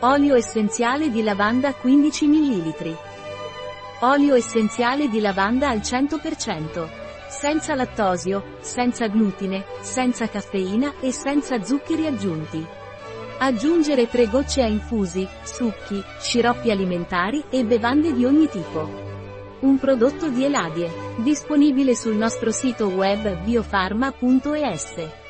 Olio essenziale di lavanda 15 ml. Olio essenziale di lavanda al 100%. Senza lattosio, senza glutine, senza caffeina e senza zuccheri aggiunti. Aggiungere 3 gocce a infusi, succhi, sciroppi alimentari e bevande di ogni tipo. Un prodotto di Eladie. Disponibile sul nostro sito web biofarma.es.